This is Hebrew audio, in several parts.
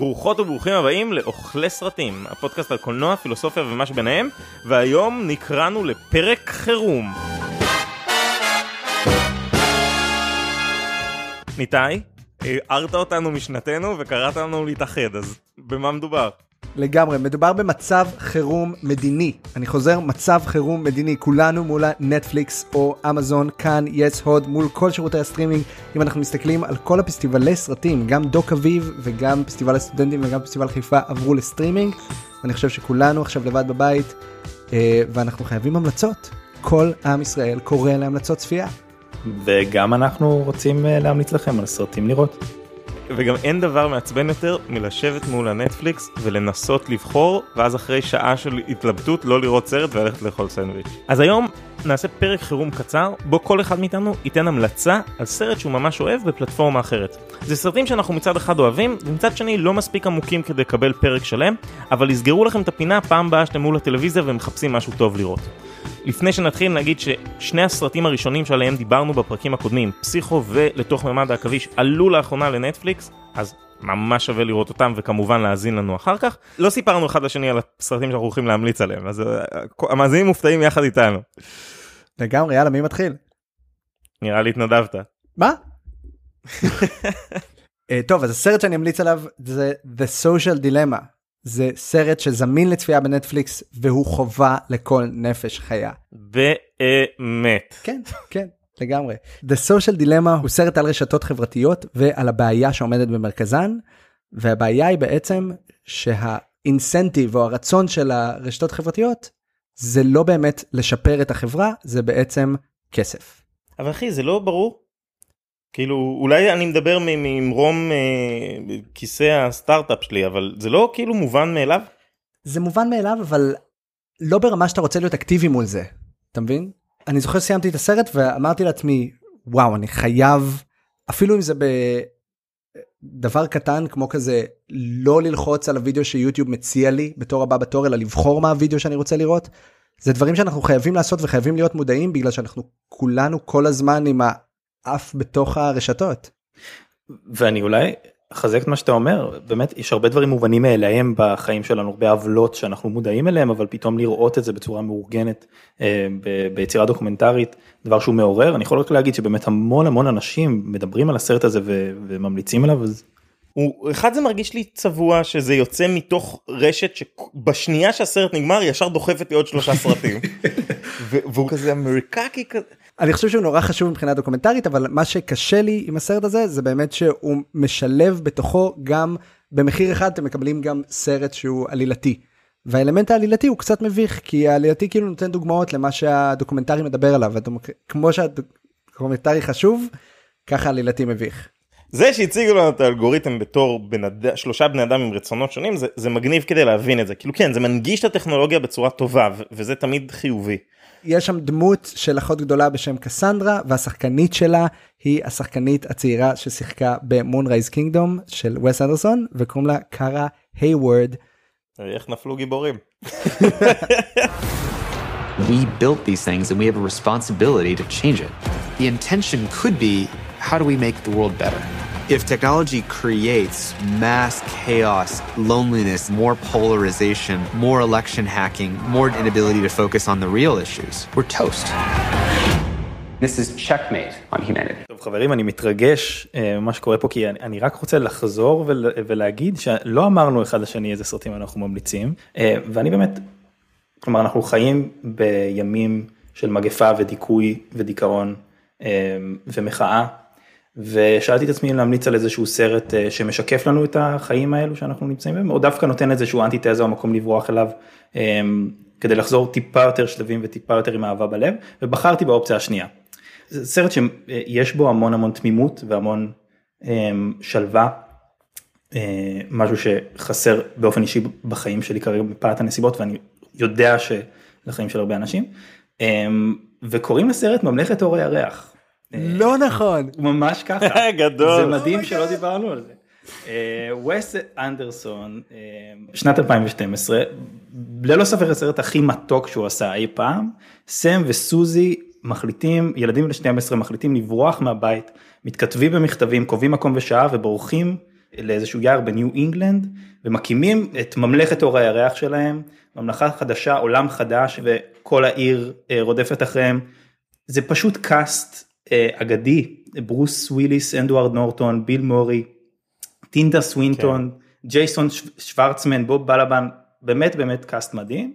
ברוכות וברוכים הבאים לאוכלי סרטים, הפודקאסט על קולנוע, פילוסופיה ומה שביניהם, והיום נקראנו לפרק חירום. ניתאי, הערת אותנו משנתנו וקראת לנו להתאחד, אז במה מדובר? לגמרי, מדובר במצב חירום מדיני. אני חוזר, מצב חירום מדיני. כולנו מול הנטפליקס או אמזון, כאן, יס, הוט, מול כל שירותי הסטרימינג. אם אנחנו מסתכלים על כל הפסטיבלי סרטים, גם דוק אביב וגם פסטיבל הסטודנטים וגם פסטיבל חיפה עברו לסטרימינג. ואני חושב שכולנו עכשיו לבד בבית, אה, ואנחנו חייבים המלצות. כל עם ישראל קורא להמלצות צפייה. וגם אנחנו רוצים אה, להמליץ לכם על סרטים לראות. וגם אין דבר מעצבן יותר מלשבת מול הנטפליקס ולנסות לבחור ואז אחרי שעה של התלבטות לא לראות סרט וללכת לאכול סנדוויץ'. אז היום נעשה פרק חירום קצר בו כל אחד מאיתנו ייתן המלצה על סרט שהוא ממש אוהב בפלטפורמה אחרת. זה סרטים שאנחנו מצד אחד אוהבים ומצד שני לא מספיק עמוקים כדי לקבל פרק שלם אבל יסגרו לכם את הפינה פעם הבאה שאתם מול הטלוויזיה ומחפשים משהו טוב לראות. לפני שנתחיל נגיד ששני הסרטים הראשונים שעליהם דיברנו בפרקים הקודמים, פסיכו ולתוך ממד העכביש, עלו לאחרונה לנטפליקס, אז ממש שווה לראות אותם וכמובן להאזין לנו אחר כך. לא סיפרנו אחד לשני על הסרטים שאנחנו הולכים להמליץ עליהם, אז אה, המאזינים מופתעים יחד איתנו. לגמרי, יאללה, מי מתחיל? נראה לי התנדבת. מה? אה, טוב, אז הסרט שאני אמליץ עליו זה The Social Dilemma. זה סרט שזמין לצפייה בנטפליקס והוא חובה לכל נפש חיה. באמת. כן, כן, לגמרי. The Social Dilemma הוא סרט על רשתות חברתיות ועל הבעיה שעומדת במרכזן, והבעיה היא בעצם שהאינסנטיב או הרצון של הרשתות חברתיות זה לא באמת לשפר את החברה, זה בעצם כסף. אבל אחי, זה לא ברור כאילו אולי אני מדבר ממרום אה, כיסא הסטארט-אפ שלי אבל זה לא כאילו מובן מאליו? זה מובן מאליו אבל לא ברמה שאתה רוצה להיות אקטיבי מול זה אתה מבין? אני זוכר סיימתי את הסרט ואמרתי לעצמי וואו אני חייב אפילו אם זה בדבר קטן כמו כזה לא ללחוץ על הוידאו שיוטיוב מציע לי בתור הבא בתור אלא לבחור מה הוידאו שאני רוצה לראות. זה דברים שאנחנו חייבים לעשות וחייבים להיות מודעים בגלל שאנחנו כולנו כל הזמן עם עף בתוך הרשתות. ואני אולי אחזק את מה שאתה אומר באמת יש הרבה דברים מובנים מאליהם בחיים שלנו הרבה עוולות שאנחנו מודעים אליהם אבל פתאום לראות את זה בצורה מאורגנת אה, ביצירה דוקומנטרית דבר שהוא מעורר אני יכול רק להגיד שבאמת המון המון אנשים מדברים על הסרט הזה וממליצים עליו. אז... הוא אחד זה מרגיש לי צבוע שזה יוצא מתוך רשת שבשנייה שהסרט נגמר ישר דוחפת לי עוד שלושה סרטים והוא כזה אמריקאי כזה אני חושב שהוא נורא חשוב מבחינה דוקומנטרית אבל מה שקשה לי עם הסרט הזה זה באמת שהוא משלב בתוכו גם במחיר אחד אתם מקבלים גם סרט שהוא עלילתי. והאלמנט העלילתי הוא קצת מביך כי העלילתי כאילו נותן דוגמאות למה שהדוקומנטרי מדבר עליו כמו שהדוקומנטרי חשוב ככה עלילתי מביך. זה שהציגו לנו את האלגוריתם בתור בן אד... שלושה בני אדם עם רצונות שונים זה, זה מגניב כדי להבין את זה כאילו כן זה מנגיש את הטכנולוגיה בצורה טובה ו- וזה תמיד חיובי. יש שם דמות של אחות גדולה בשם קסנדרה והשחקנית שלה היא השחקנית הצעירה ששיחקה במונרייז קינגדום של וס אנדרסון וקוראים לה קארה היוורד. איך נפלו גיבורים. We built these things and we have a responsibility to change it. The intention could be how do we make the world better? If technology creates mass chaos, loneliness, more polarization, more election hacking, more inability to focus on the real issues, we're toast. This is checkmate on humanity. טוב חברים אני מתרגש ממה שקורה פה כי אני, אני רק רוצה לחזור ול, ולהגיד שלא אמרנו אחד לשני איזה סרטים אנחנו ממליצים ואני באמת כלומר אנחנו חיים בימים של מגפה ודיכוי ודיכאון ומחאה ושאלתי את עצמי אם להמליץ על איזשהו סרט אה, שמשקף לנו את החיים האלו שאנחנו נמצאים בהם, או דווקא נותן איזשהו אנטי תזה או מקום לברוח אליו, אמ, כדי לחזור טיפה יותר שלבים וטיפה יותר עם אהבה בלב, ובחרתי באופציה השנייה. זה סרט שיש בו המון המון תמימות והמון אמ, שלווה, אה, משהו שחסר באופן אישי בחיים שלי כרגע מפאת הנסיבות, ואני יודע שלחיים של הרבה אנשים, אמ, וקוראים לסרט ממלכת אור הירח. לא נכון. ממש ככה. גדול. זה מדהים שלא דיברנו על זה. וס אנדרסון שנת 2012 ללא ספר הסרט הכי מתוק שהוא עשה אי פעם סם וסוזי מחליטים ילדים בני 12 מחליטים לברוח מהבית מתכתבים במכתבים קובעים מקום ושעה ובורחים לאיזשהו יער בניו אינגלנד ומקימים את ממלכת אור הירח שלהם, ממלכה חדשה, עולם חדש וכל העיר אה, רודפת אחריהם. זה פשוט cast אה, אגדי, ברוס וויליס, אדוארד נורטון, ביל מורי, טילדה סווינטון, כן. ג'ייסון שוורצמן, בוב בלבן, באמת באמת cast מדהים.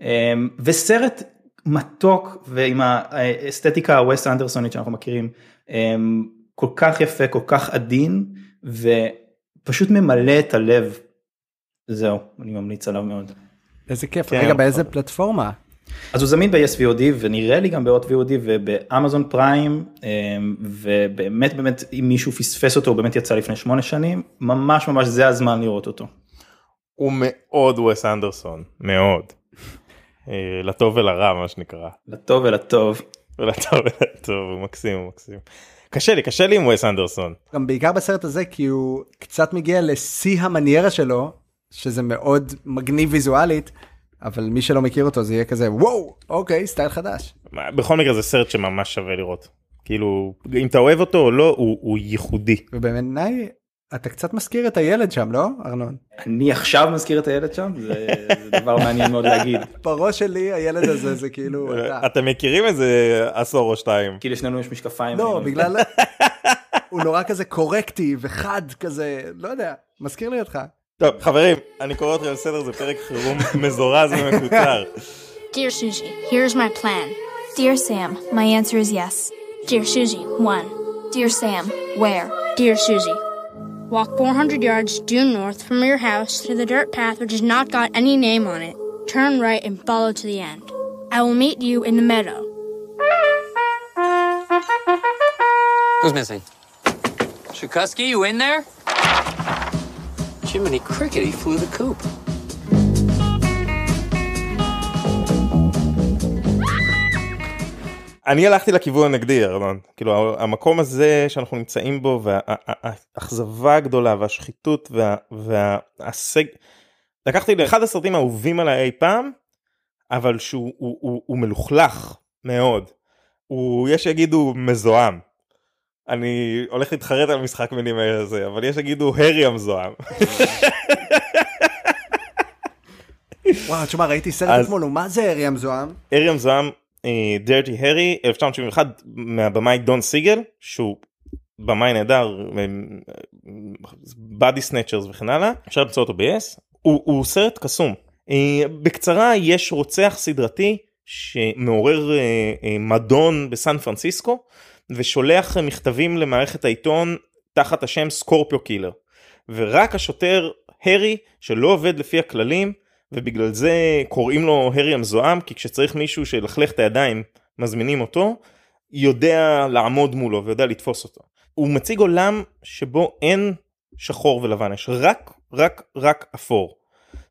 אה, וסרט מתוק ועם האסתטיקה הווסט אנדרסונית שאנחנו מכירים, כל כך יפה, כל כך עדין, ופשוט ממלא את הלב. זהו, אני ממליץ עליו מאוד. איזה כיף, כן, רגע באיזה פלטפורמה? אז הוא זמין ב-yes VOD ונראה לי גם בעוד VOD ובאמזון פריים אמ, ובאמת באמת אם מישהו פספס אותו הוא באמת יצא לפני שמונה שנים ממש ממש זה הזמן לראות אותו. הוא מאוד וס אנדרסון מאוד. אה, לטוב ולרע מה שנקרא. לטוב ולטוב. ולטוב ולטוב הוא מקסים הוא מקסים. קשה לי קשה לי עם וס אנדרסון. גם בעיקר בסרט הזה כי הוא קצת מגיע לשיא המניירה שלו שזה מאוד מגניב ויזואלית אבל מי שלא מכיר אותו זה יהיה כזה וואו אוקיי סטייל חדש. בכל מקרה זה סרט שממש שווה לראות כאילו אם אתה אוהב אותו או לא הוא, הוא ייחודי. ובעיניי אתה קצת מזכיר את הילד שם לא ארנון? אני עכשיו מזכיר את הילד שם זה, זה דבר מעניין מאוד להגיד. בראש שלי הילד הזה זה כאילו אתה. אתם מכירים איזה עשור או שתיים. כאילו לשנינו יש משקפיים. לא בגלל הוא נורא כזה קורקטי וחד כזה לא יודע מזכיר לי אותך. טוב חברים אני קורא אתכם לסדר זה פרק חירום מזורז ומקוצר. Dear Susie, here's my plan. Dear Sam, my answer is yes. Dear Susie, 1. Dear Sam, where? Dear Susie, walk 400 yards due north from your house to the dirt path which has not got any name on it. Turn right and follow to the end. I will meet you in the meadow. Who's missing? Shukusky, you in there? Jiminy Cricket, he flew the coop. אני הלכתי לכיוון הנגדי ארנון כאילו המקום הזה שאנחנו נמצאים בו והאכזבה הגדולה והשחיתות וההישג לקחתי לאחד הסרטים האהובים עליי אי פעם אבל שהוא הוא, הוא, הוא מלוכלך מאוד. הוא יש שיגידו מזוהם אני הולך להתחרט על משחק מילים הזה אבל יש שיגידו הרי המזוהם. וואו תשמע ראיתי סרט אתמול מה זה הרי המזוהם? הרי המזוהם Dirty Harry 1971 מהבמאי דון סיגל שהוא במאי נהדר Body Snatchers וכן הלאה אפשר למצוא אותו ב-yes הוא, הוא סרט קסום אה, בקצרה יש רוצח סדרתי שמעורר אה, אה, מדנון בסן פרנסיסקו ושולח מכתבים למערכת העיתון תחת השם Scorpio Killer ורק השוטר הרי שלא עובד לפי הכללים ובגלל זה קוראים לו הרי המזוהם כי כשצריך מישהו שילכלך את הידיים מזמינים אותו יודע לעמוד מולו ויודע לתפוס אותו. הוא מציג עולם שבו אין שחור ולבן יש רק רק רק אפור.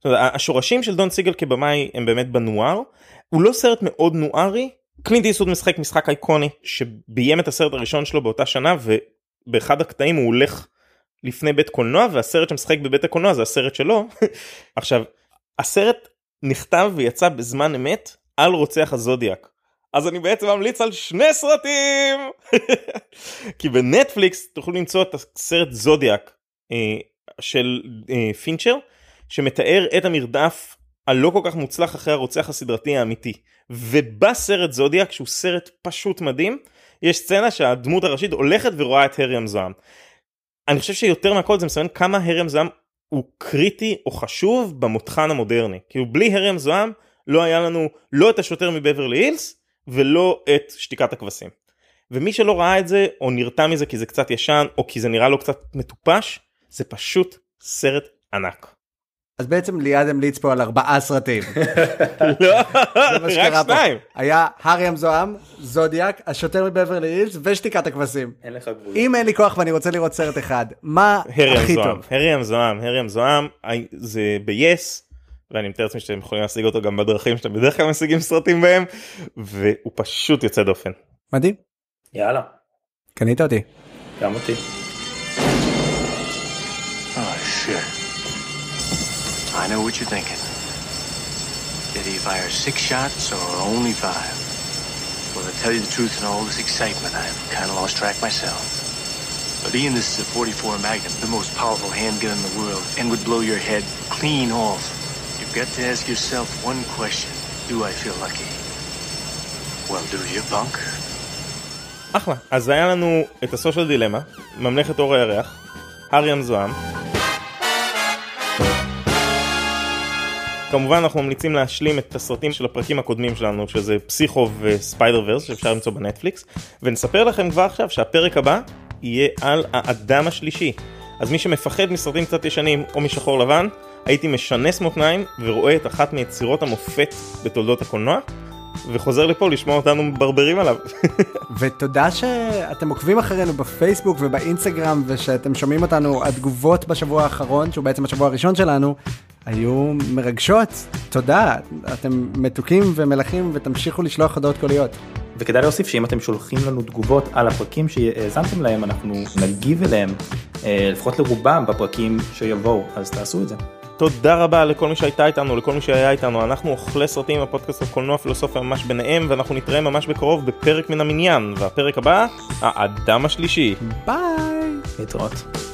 אומרת, השורשים של דון סיגל כבמאי הם באמת בנואר הוא לא סרט מאוד נוארי קלינט איסוד משחק משחק אייקוני שביים את הסרט הראשון שלו באותה שנה ובאחד הקטעים הוא הולך לפני בית קולנוע והסרט שמשחק בבית הקולנוע זה הסרט שלו עכשיו הסרט נכתב ויצא בזמן אמת על רוצח הזודיאק. אז אני בעצם ממליץ על שני סרטים כי בנטפליקס תוכלו למצוא את הסרט זודיאק אה, של אה, פינצ'ר שמתאר את המרדף הלא כל כך מוצלח אחרי הרוצח הסדרתי האמיתי ובסרט זודיאק שהוא סרט פשוט מדהים יש סצנה שהדמות הראשית הולכת ורואה את הרי המזוהם. אני חושב שיותר מהכל זה מסמן כמה הרי המזוהם הוא קריטי או חשוב במותחן המודרני כאילו בלי הרי המזוהם לא היה לנו לא את השוטר מבברלי הילס ולא את שתיקת הכבשים. ומי שלא ראה את זה או נרתע מזה כי זה קצת ישן או כי זה נראה לו קצת מטופש זה פשוט סרט ענק. אז בעצם ליעד המליץ פה על ארבעה סרטים. לא, רק שניים. היה הארי המזוהם, זודיאק, השוטר מבברלי הילס ושתיקת הכבשים. אין לך גבול. אם אין לי כוח ואני רוצה לראות סרט אחד, מה הכי טוב? הרי המזוהם, הרי המזוהם זה ב-yes. ואני מתאר לעצמי שאתם יכולים להשיג אותו גם בדרכים שאתם בדרך כלל משיגים סרטים בהם והוא פשוט יוצא דופן. מדהים. יאללה. קנית אותי. גם אותי. I know what you're thinking. Did he fire six shots or only five? Well, to tell you the truth, in all this excitement, I've kind of lost track myself. But Ian, this is a 44 Magnum, the most powerful handgun in the world, and would blow your head clean off. You've got to ask yourself one question. Do I feel lucky? Well, do you, punk? אחלה. אז היה לנו את הסושיאל דילמה, ממלכת אור הירח, ארי המזוהם. כמובן אנחנו ממליצים להשלים את הסרטים של הפרקים הקודמים שלנו שזה פסיכו וספיידר ורס שאפשר למצוא בנטפליקס ונספר לכם כבר עכשיו שהפרק הבא יהיה על האדם השלישי אז מי שמפחד מסרטים קצת ישנים או משחור לבן הייתי משנס מותניים ורואה את אחת מיצירות המופת בתולדות הקולנוע וחוזר לפה לשמוע אותנו מברברים עליו. ותודה שאתם עוקבים אחרינו בפייסבוק ובאינסטגרם ושאתם שומעים אותנו התגובות בשבוע האחרון שהוא בעצם השבוע הראשון שלנו היו מרגשות תודה אתם מתוקים ומלכים ותמשיכו לשלוח הודעות קוליות. וכדאי להוסיף שאם אתם שולחים לנו תגובות על הפרקים שהאזנתם להם אנחנו נגיב אליהם אה, לפחות לרובם בפרקים שיבואו אז תעשו את זה. תודה רבה לכל מי שהייתה איתנו, לכל מי שהיה איתנו, אנחנו אוכלי סרטים, הפודקאסט על קולנוע פילוסופיה ממש ביניהם, ואנחנו נתראה ממש בקרוב בפרק מן המניין, והפרק הבא, האדם השלישי. ביי! להתראות.